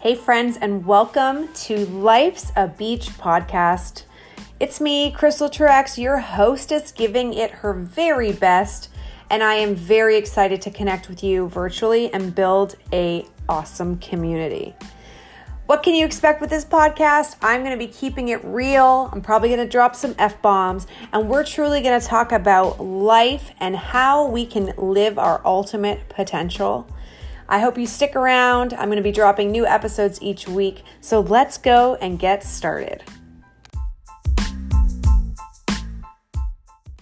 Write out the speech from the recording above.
Hey, friends, and welcome to Life's a Beach podcast. It's me, Crystal Truex, your hostess, giving it her very best, and I am very excited to connect with you virtually and build a awesome community. What can you expect with this podcast? I'm going to be keeping it real. I'm probably going to drop some F bombs, and we're truly going to talk about life and how we can live our ultimate potential. I hope you stick around. I'm going to be dropping new episodes each week. So let's go and get started.